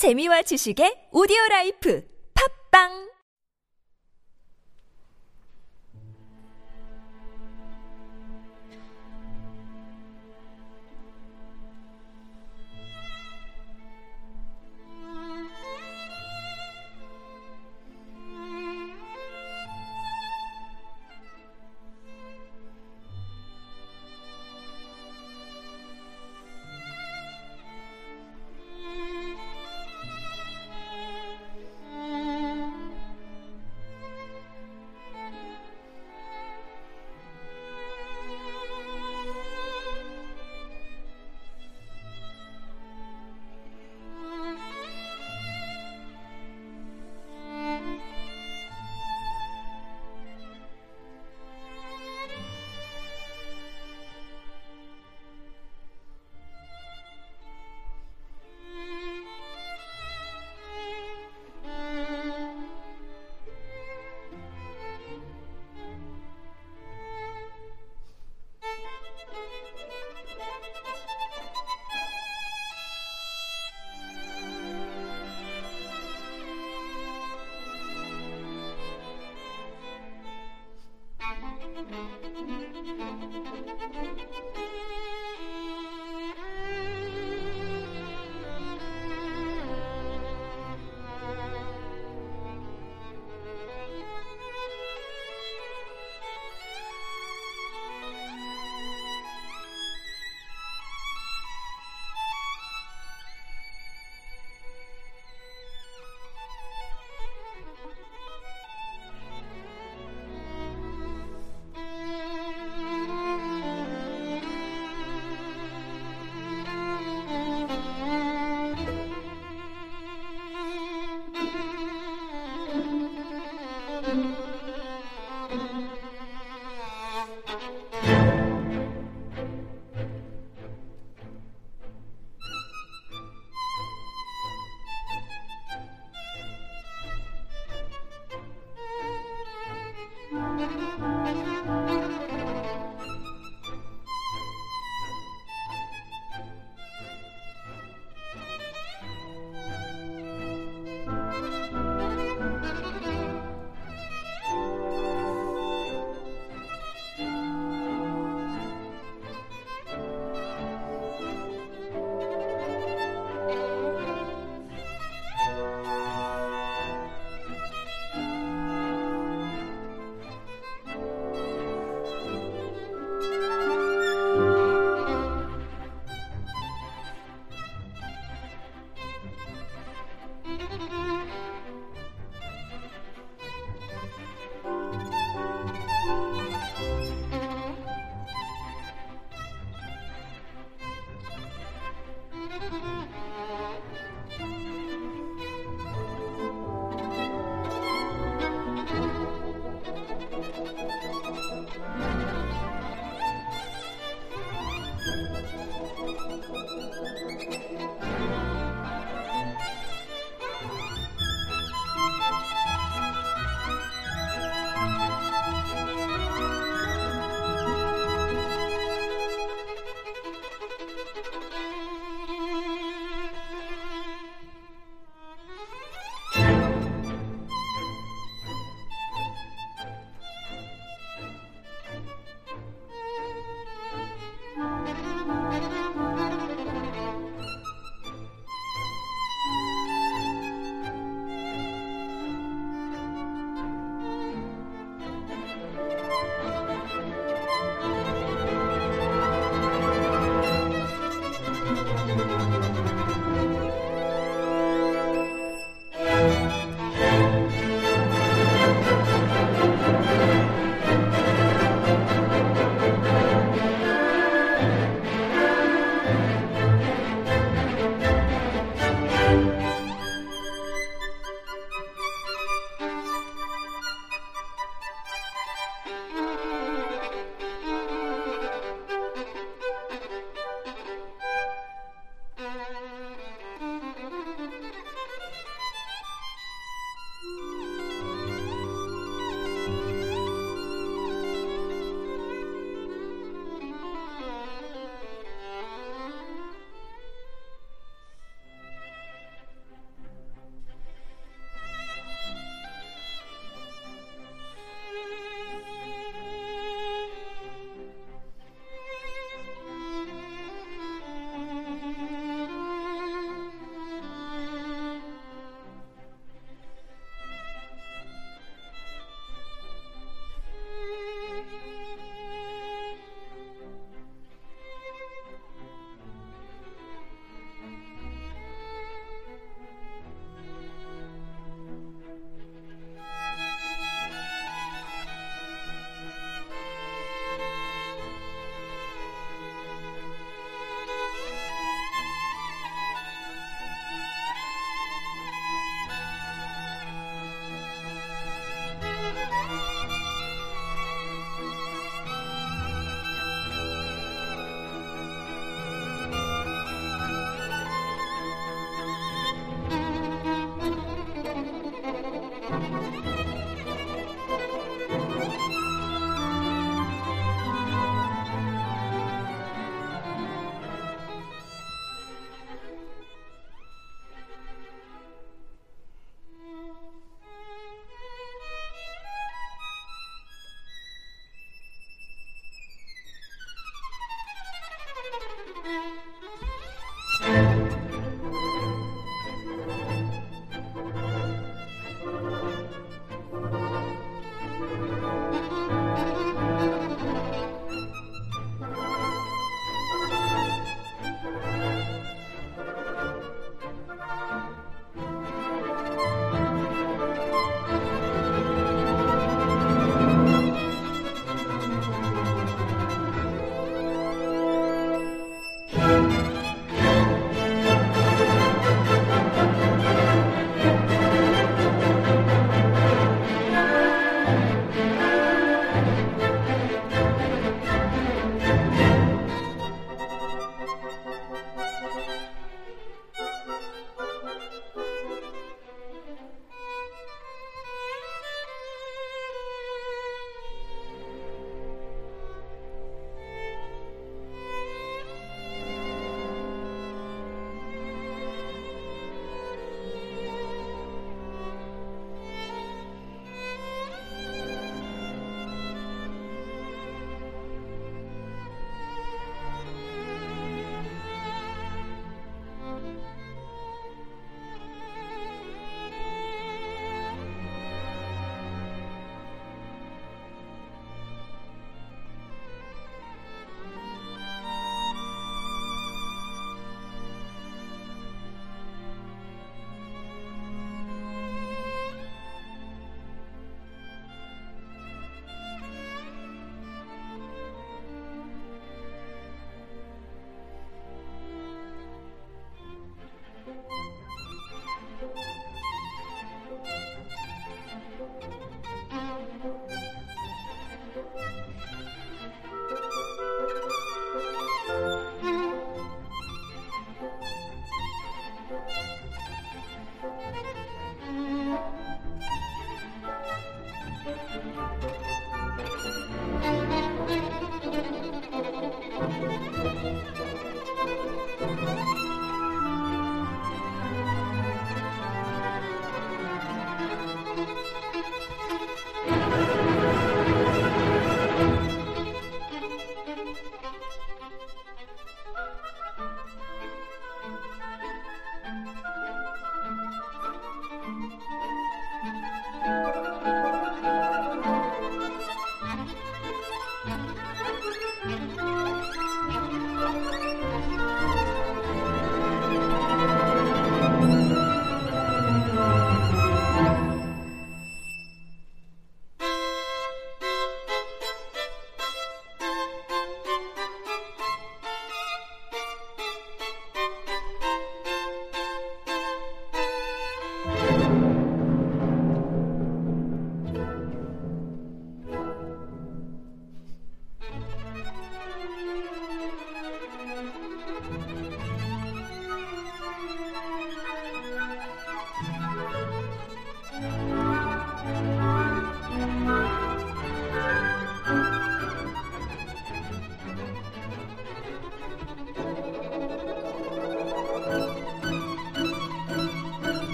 재미와 지식의 오디오 라이프. 팝빵!